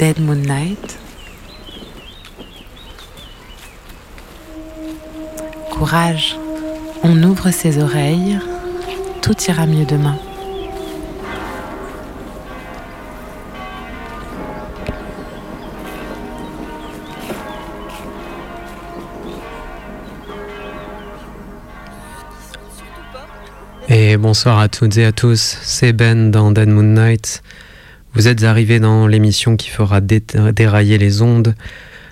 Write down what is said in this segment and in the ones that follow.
Dead Moon Night. Courage, on ouvre ses oreilles, tout ira mieux demain. Et bonsoir à toutes et à tous, c'est Ben dans Dead Moon Night. Vous êtes arrivés dans l'émission qui fera dérailler les ondes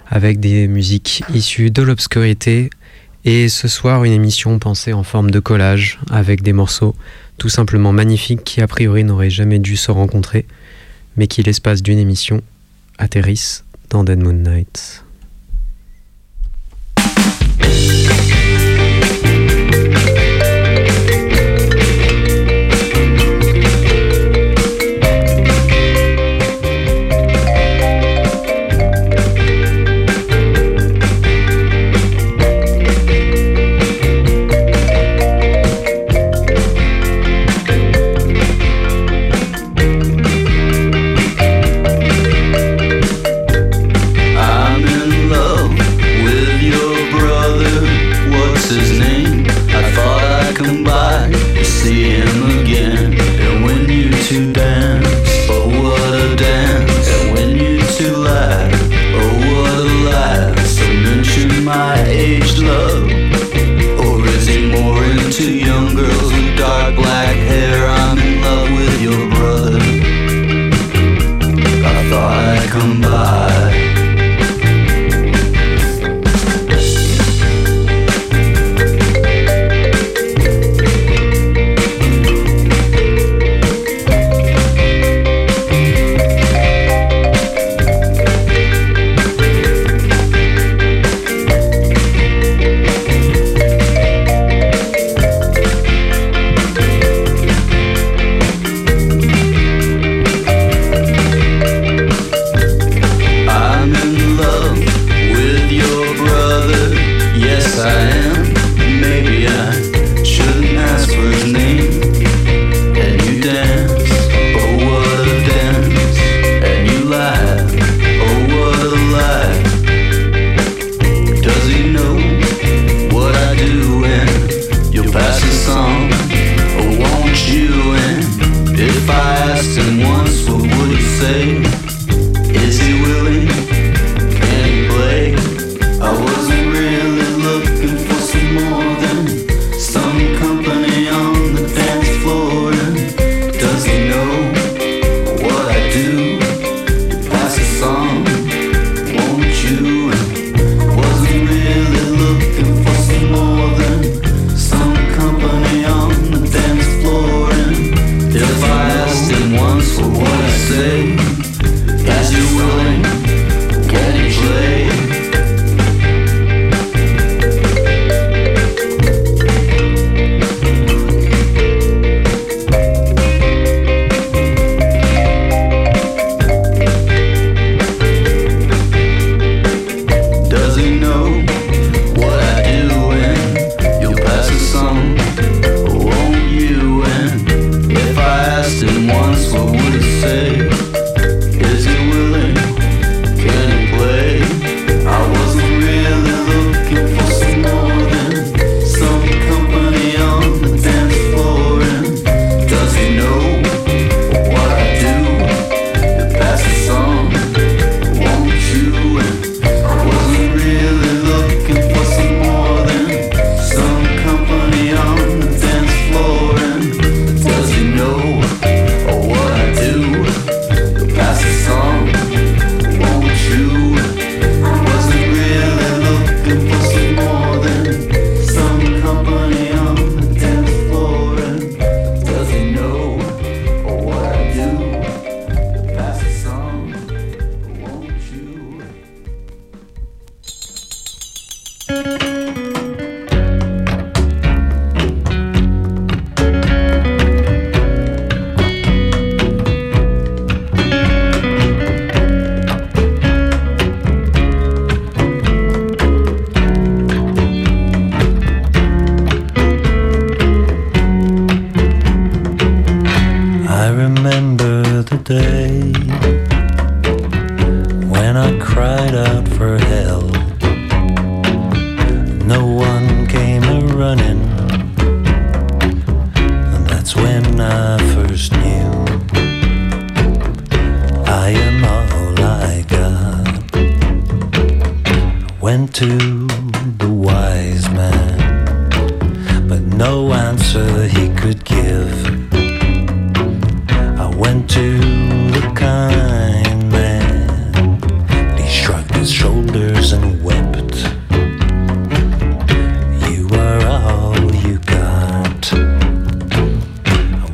avec des musiques issues de l'obscurité. Et ce soir, une émission pensée en forme de collage avec des morceaux tout simplement magnifiques qui a priori n'auraient jamais dû se rencontrer, mais qui l'espace d'une émission atterrissent dans Dead Moon Night.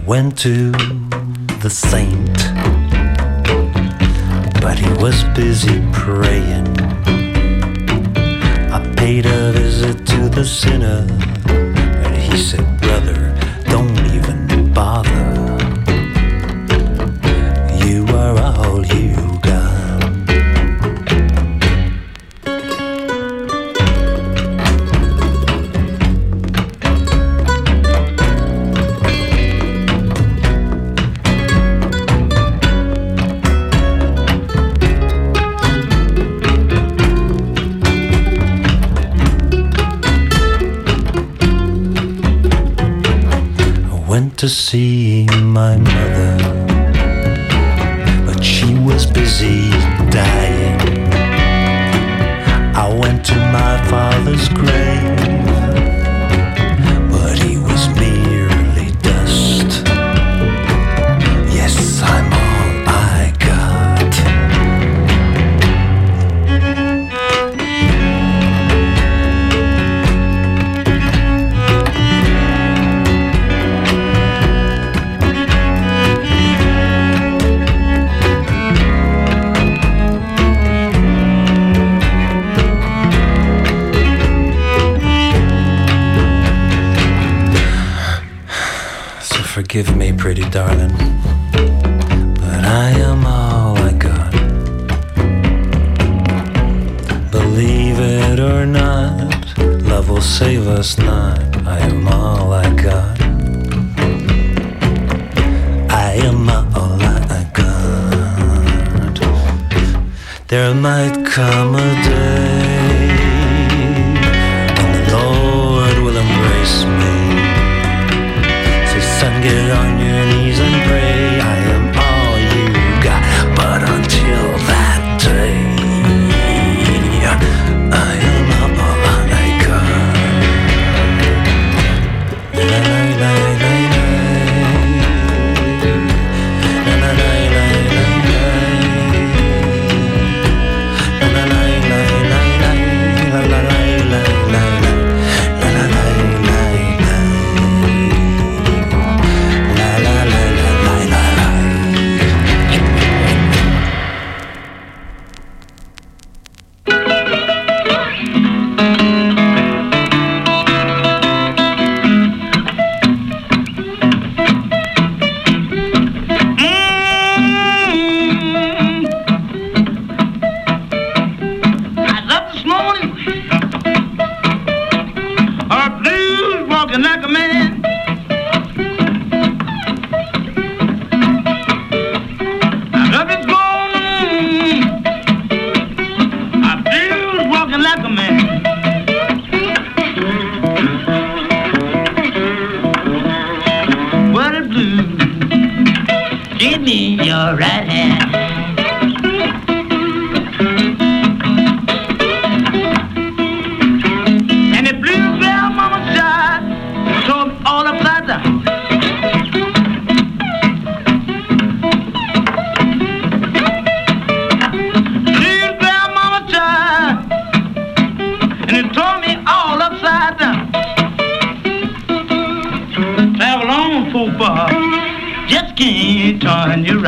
went to the saint, but he was busy praying. I paid a visit to the sinner, and he said, Brother, don't to see my mother, but she was busy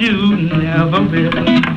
you never will.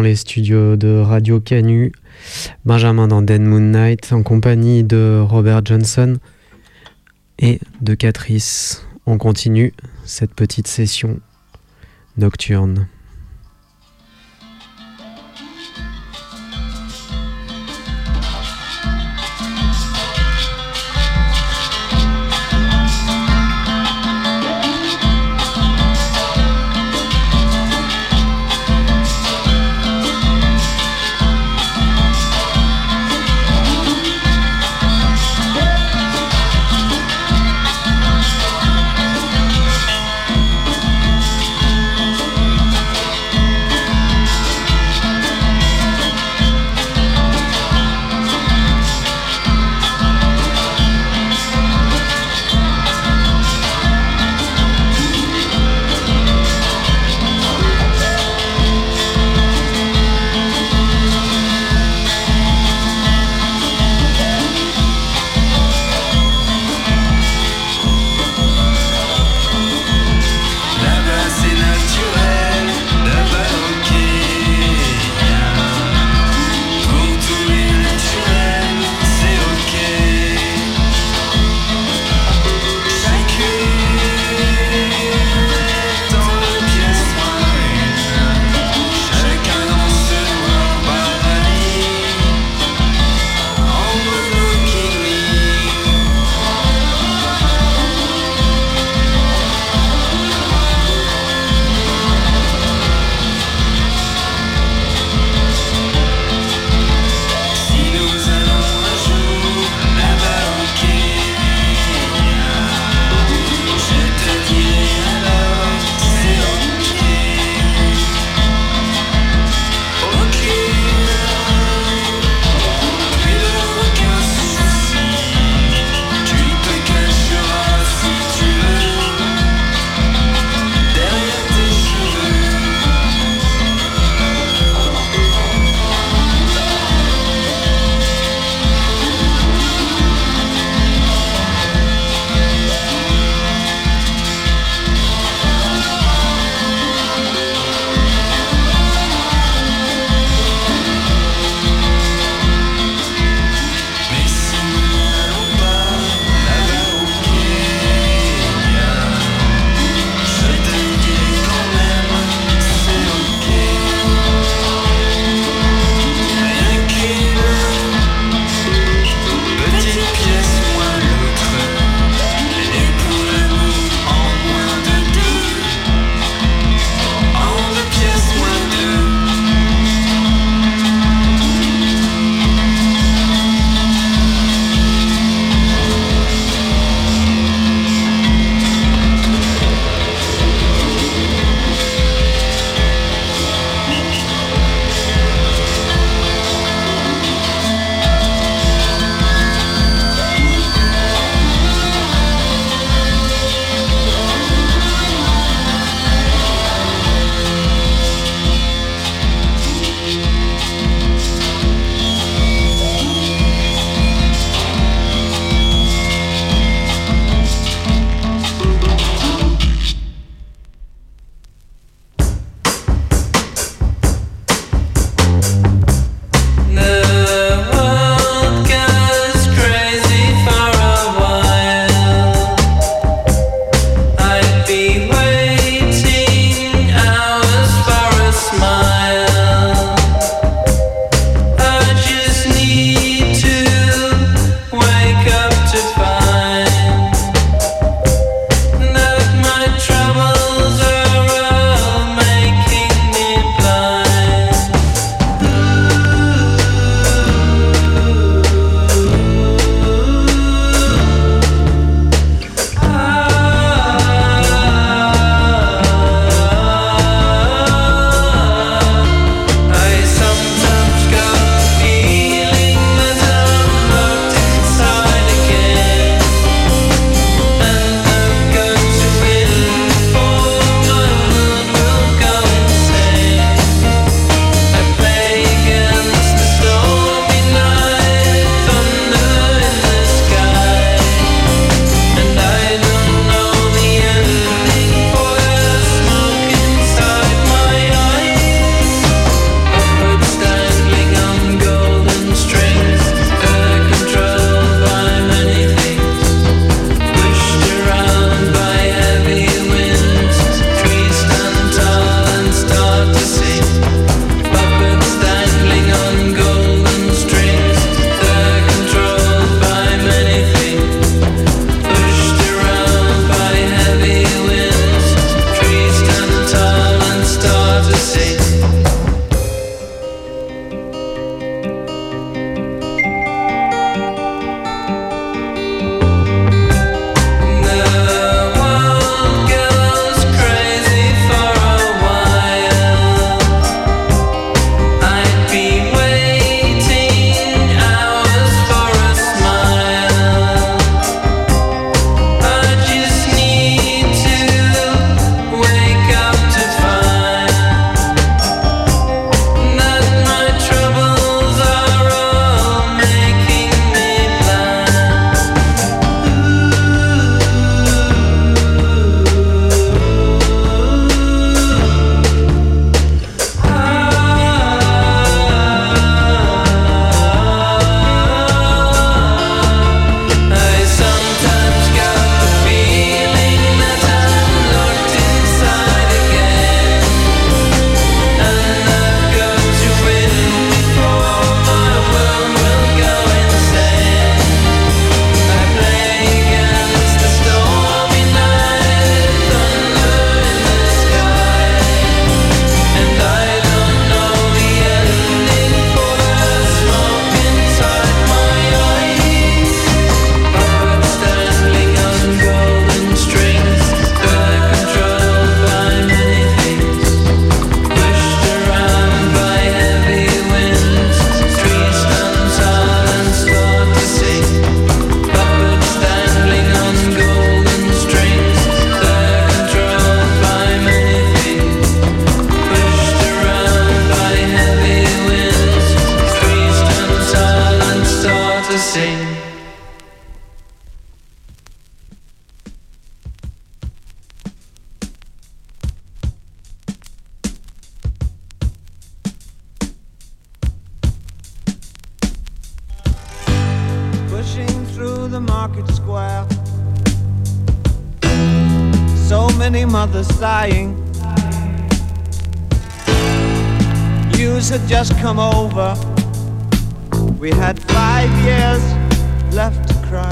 Les studios de Radio Canu, Benjamin dans Dead Moon Night, en compagnie de Robert Johnson et de Catrice. On continue cette petite session nocturne.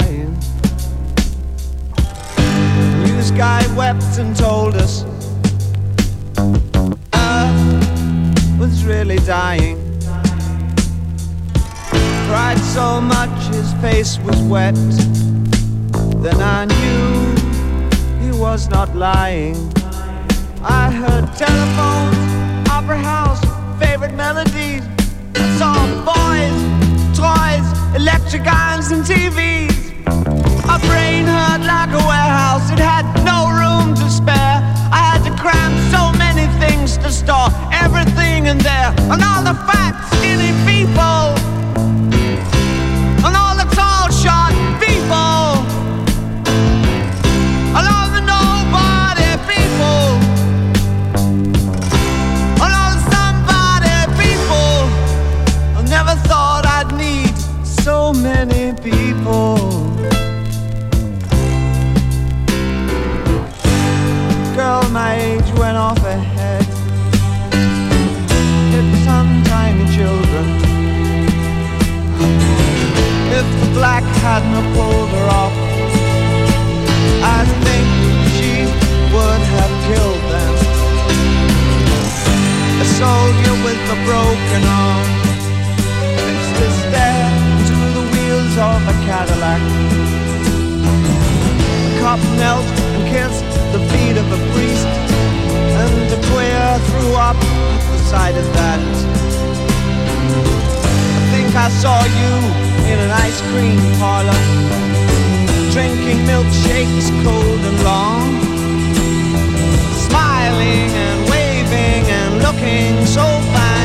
Crying. News guy wept and told us Earth was really dying. Cried so much his face was wet. Then I knew he was not lying. I heard telephones, opera house, favorite melodies. I saw boys, toys, electric irons, and TVs. My brain hurt like a warehouse, it had no room to spare. I had to cram so many things to store everything in there, and all the fat, skinny people, and all the tall, short people, and all the nobody people, and all the somebody people. I never thought I'd need so many people. Black hadn't have pulled her off, I think she would have killed them. A soldier with a broken arm fixed his stare to the wheels of a Cadillac. A cop knelt and kissed the feet of a priest, and a queer threw up at the sight of that. I think I saw you in an ice cream parlor, drinking milkshakes cold and long, smiling and waving and looking so fine.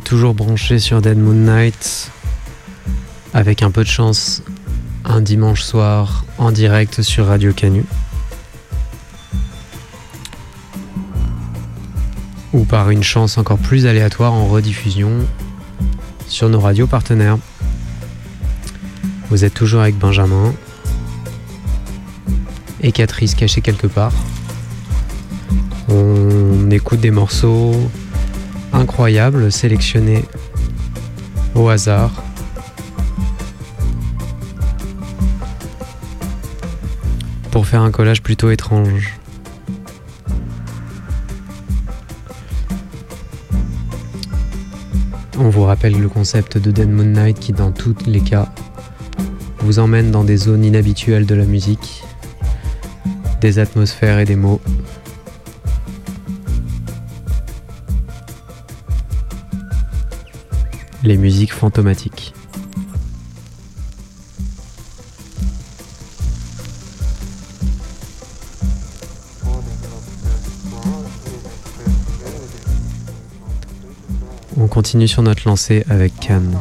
Toujours branchés sur Dead Moon Night. Avec un peu de chance, un dimanche soir en direct sur Radio Canu. ou par une chance encore plus aléatoire en rediffusion sur nos radios partenaires. Vous êtes toujours avec Benjamin et Catrice cachée quelque part. On écoute des morceaux incroyables sélectionnés au hasard. Pour faire un collage plutôt étrange. On vous rappelle le concept de Dead Moon Night qui dans tous les cas vous emmène dans des zones inhabituelles de la musique, des atmosphères et des mots. Les musiques fantomatiques. On continue sur notre lancée avec Cannes.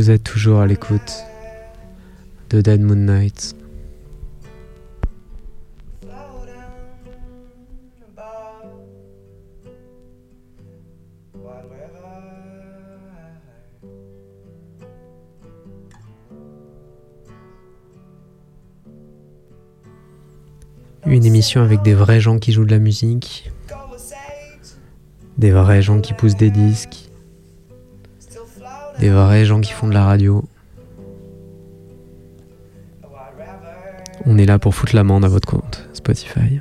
Vous êtes toujours à l'écoute de Dead Moon Night. Une émission avec des vrais gens qui jouent de la musique, des vrais gens qui poussent des disques, des vrais gens qui font de la radio. On est là pour foutre l'amende à votre compte, Spotify.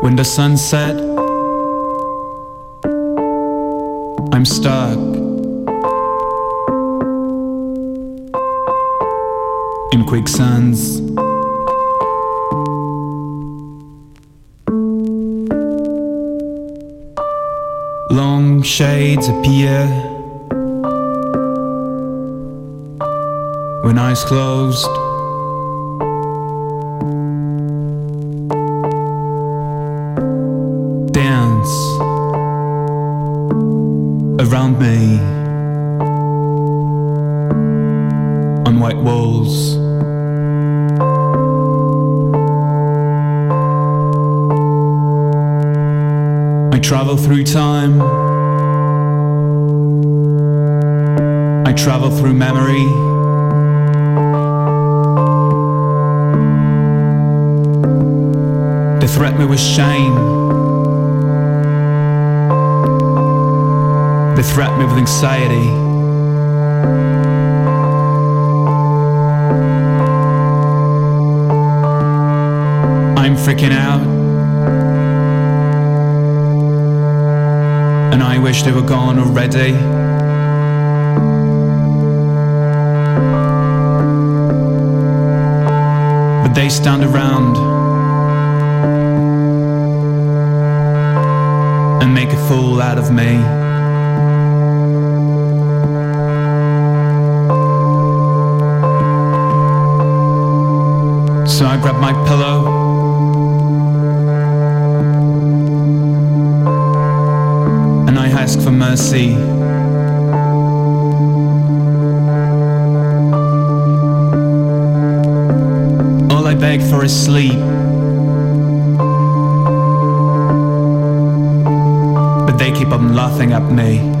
When the sun set, I'm stuck in quicksands. Long shades appear. Eyes closed. Dance around me on white walls. I travel through time. I travel through memory. threaten me with shame. They threaten me with anxiety. I'm freaking out. And I wish they were gone already. they stand around and make a fool out of me. So I grab my pillow. And I ask for mercy. All I beg for is sleep. They keep on laughing at me.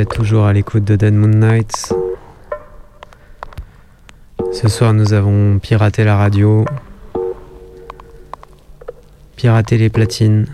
Toujours à l'écoute de Dead Moon Nights. Ce soir, nous avons piraté la radio, piraté les platines.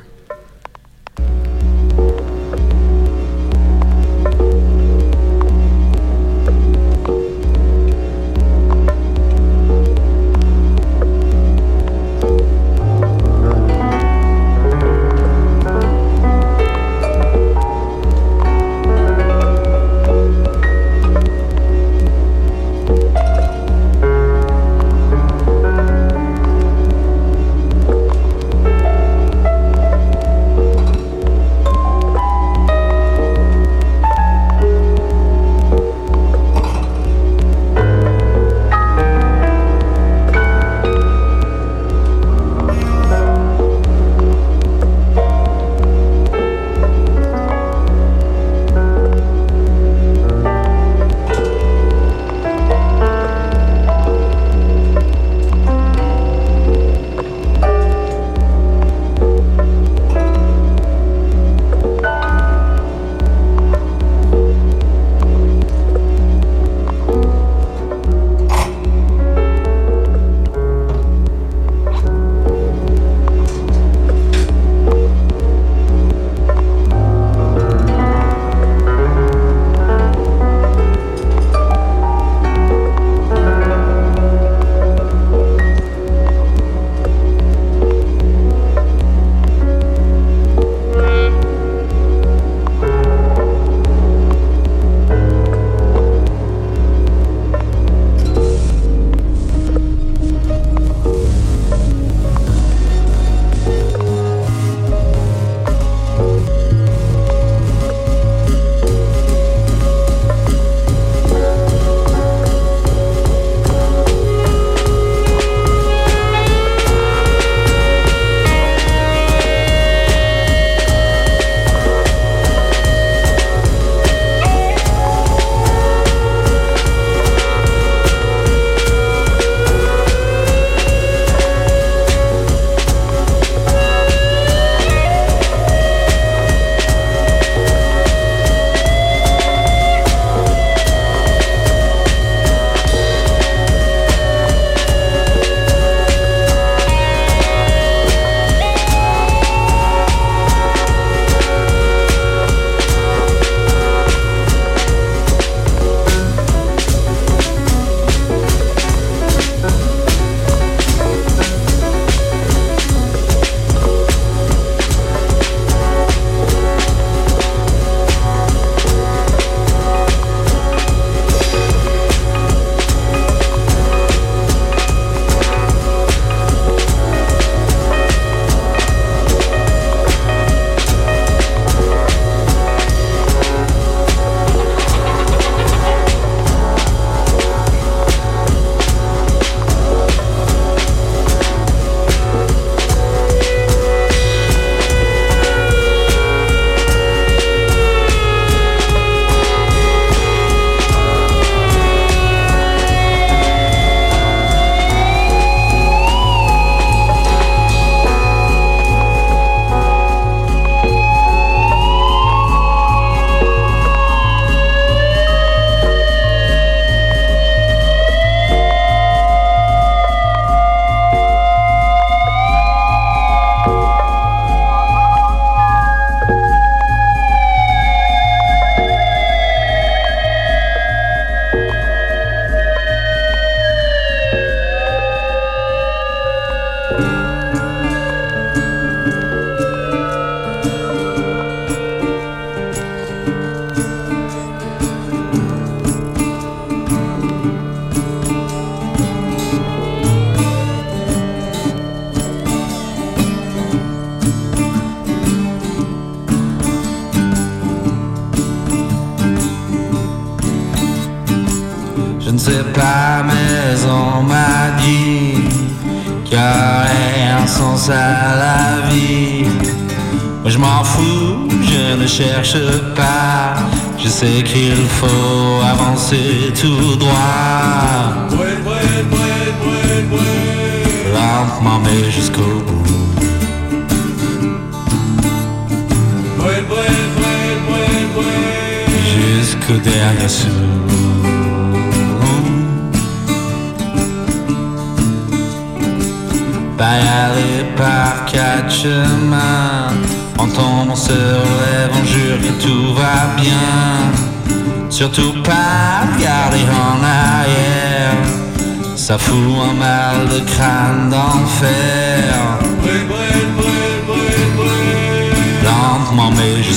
Mais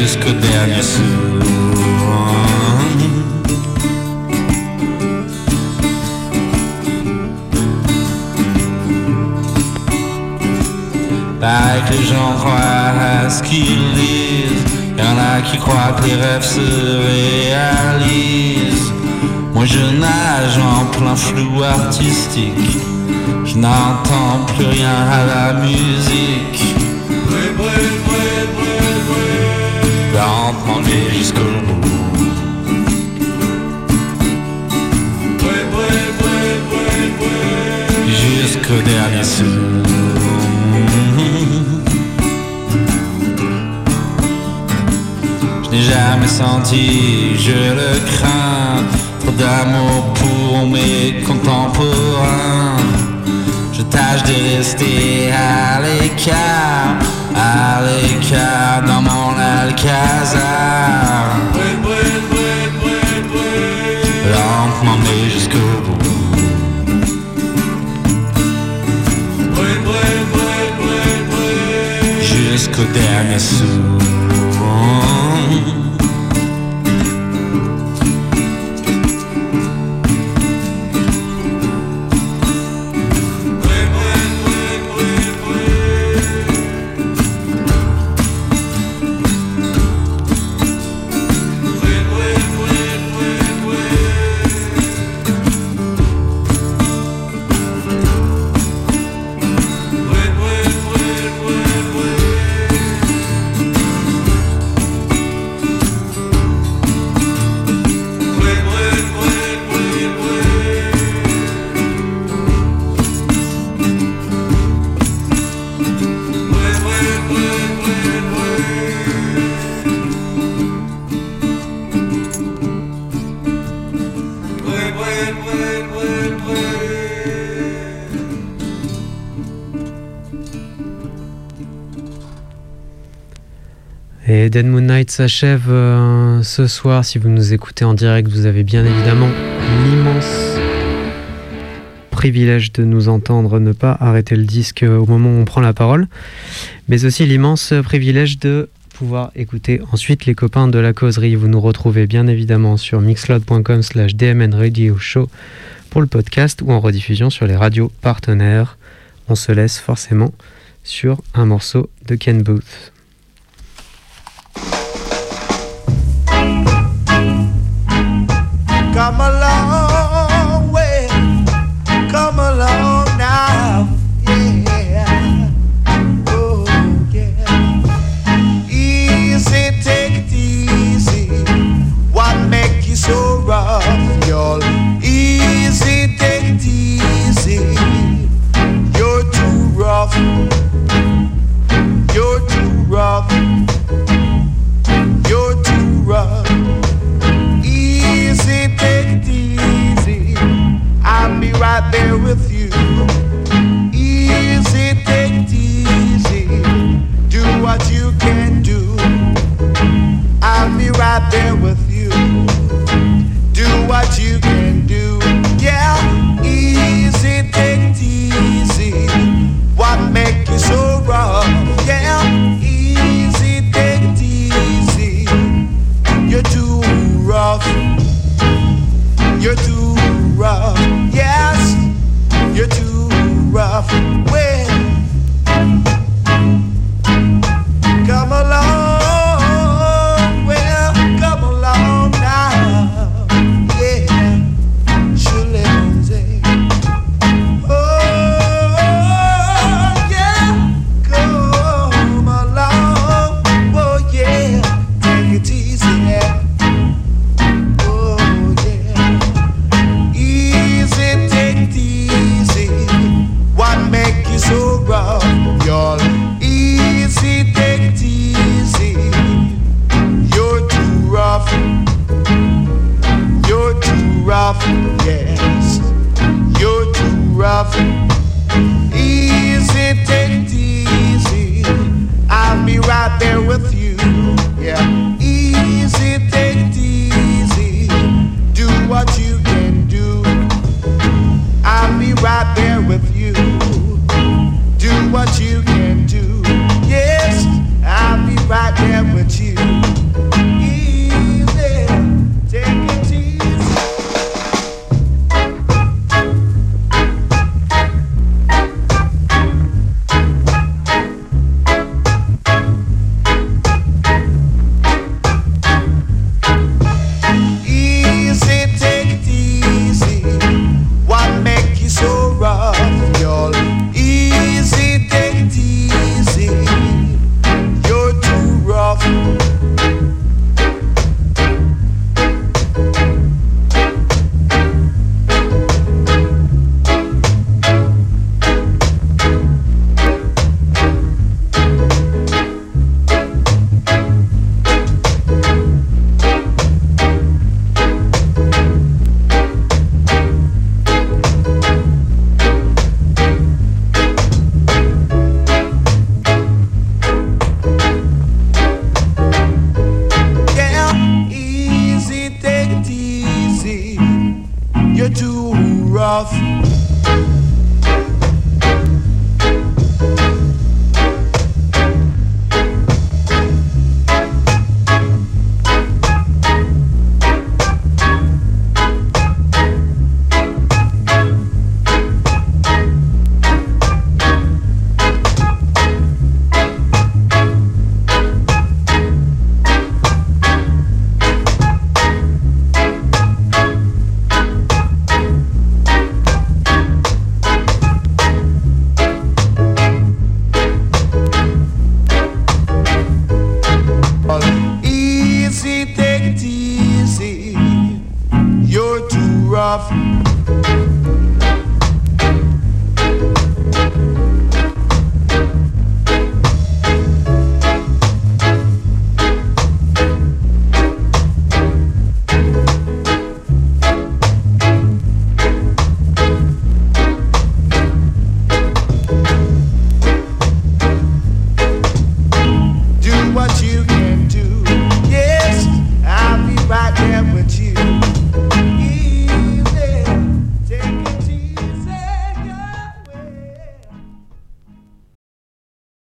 jusqu'au dernier sou. Pareil que les gens croient à ce qu'ils lisent. Y'en a qui croient que les rêves se réalisent. Moi je nage en plein flou artistique. Je n'entends plus rien à la musique. Mais jusqu'au bout. Jusqu'au dernier sou. Je n'ai jamais senti, je le crains, d'amour pour mes contemporains. Je tâche de rester à l'écart, à l'écart dans mon alcazar. Lentement mais jusqu'au bout. Jusqu'au dernier sou. Dead Moon Night s'achève euh, ce soir. Si vous nous écoutez en direct, vous avez bien évidemment l'immense privilège de nous entendre ne pas arrêter le disque au moment où on prend la parole, mais aussi l'immense privilège de pouvoir écouter ensuite les copains de la causerie. Vous nous retrouvez bien évidemment sur mixcloud.com slash dmn radio show pour le podcast ou en rediffusion sur les radios partenaires. On se laisse forcément sur un morceau de Ken Booth. come along.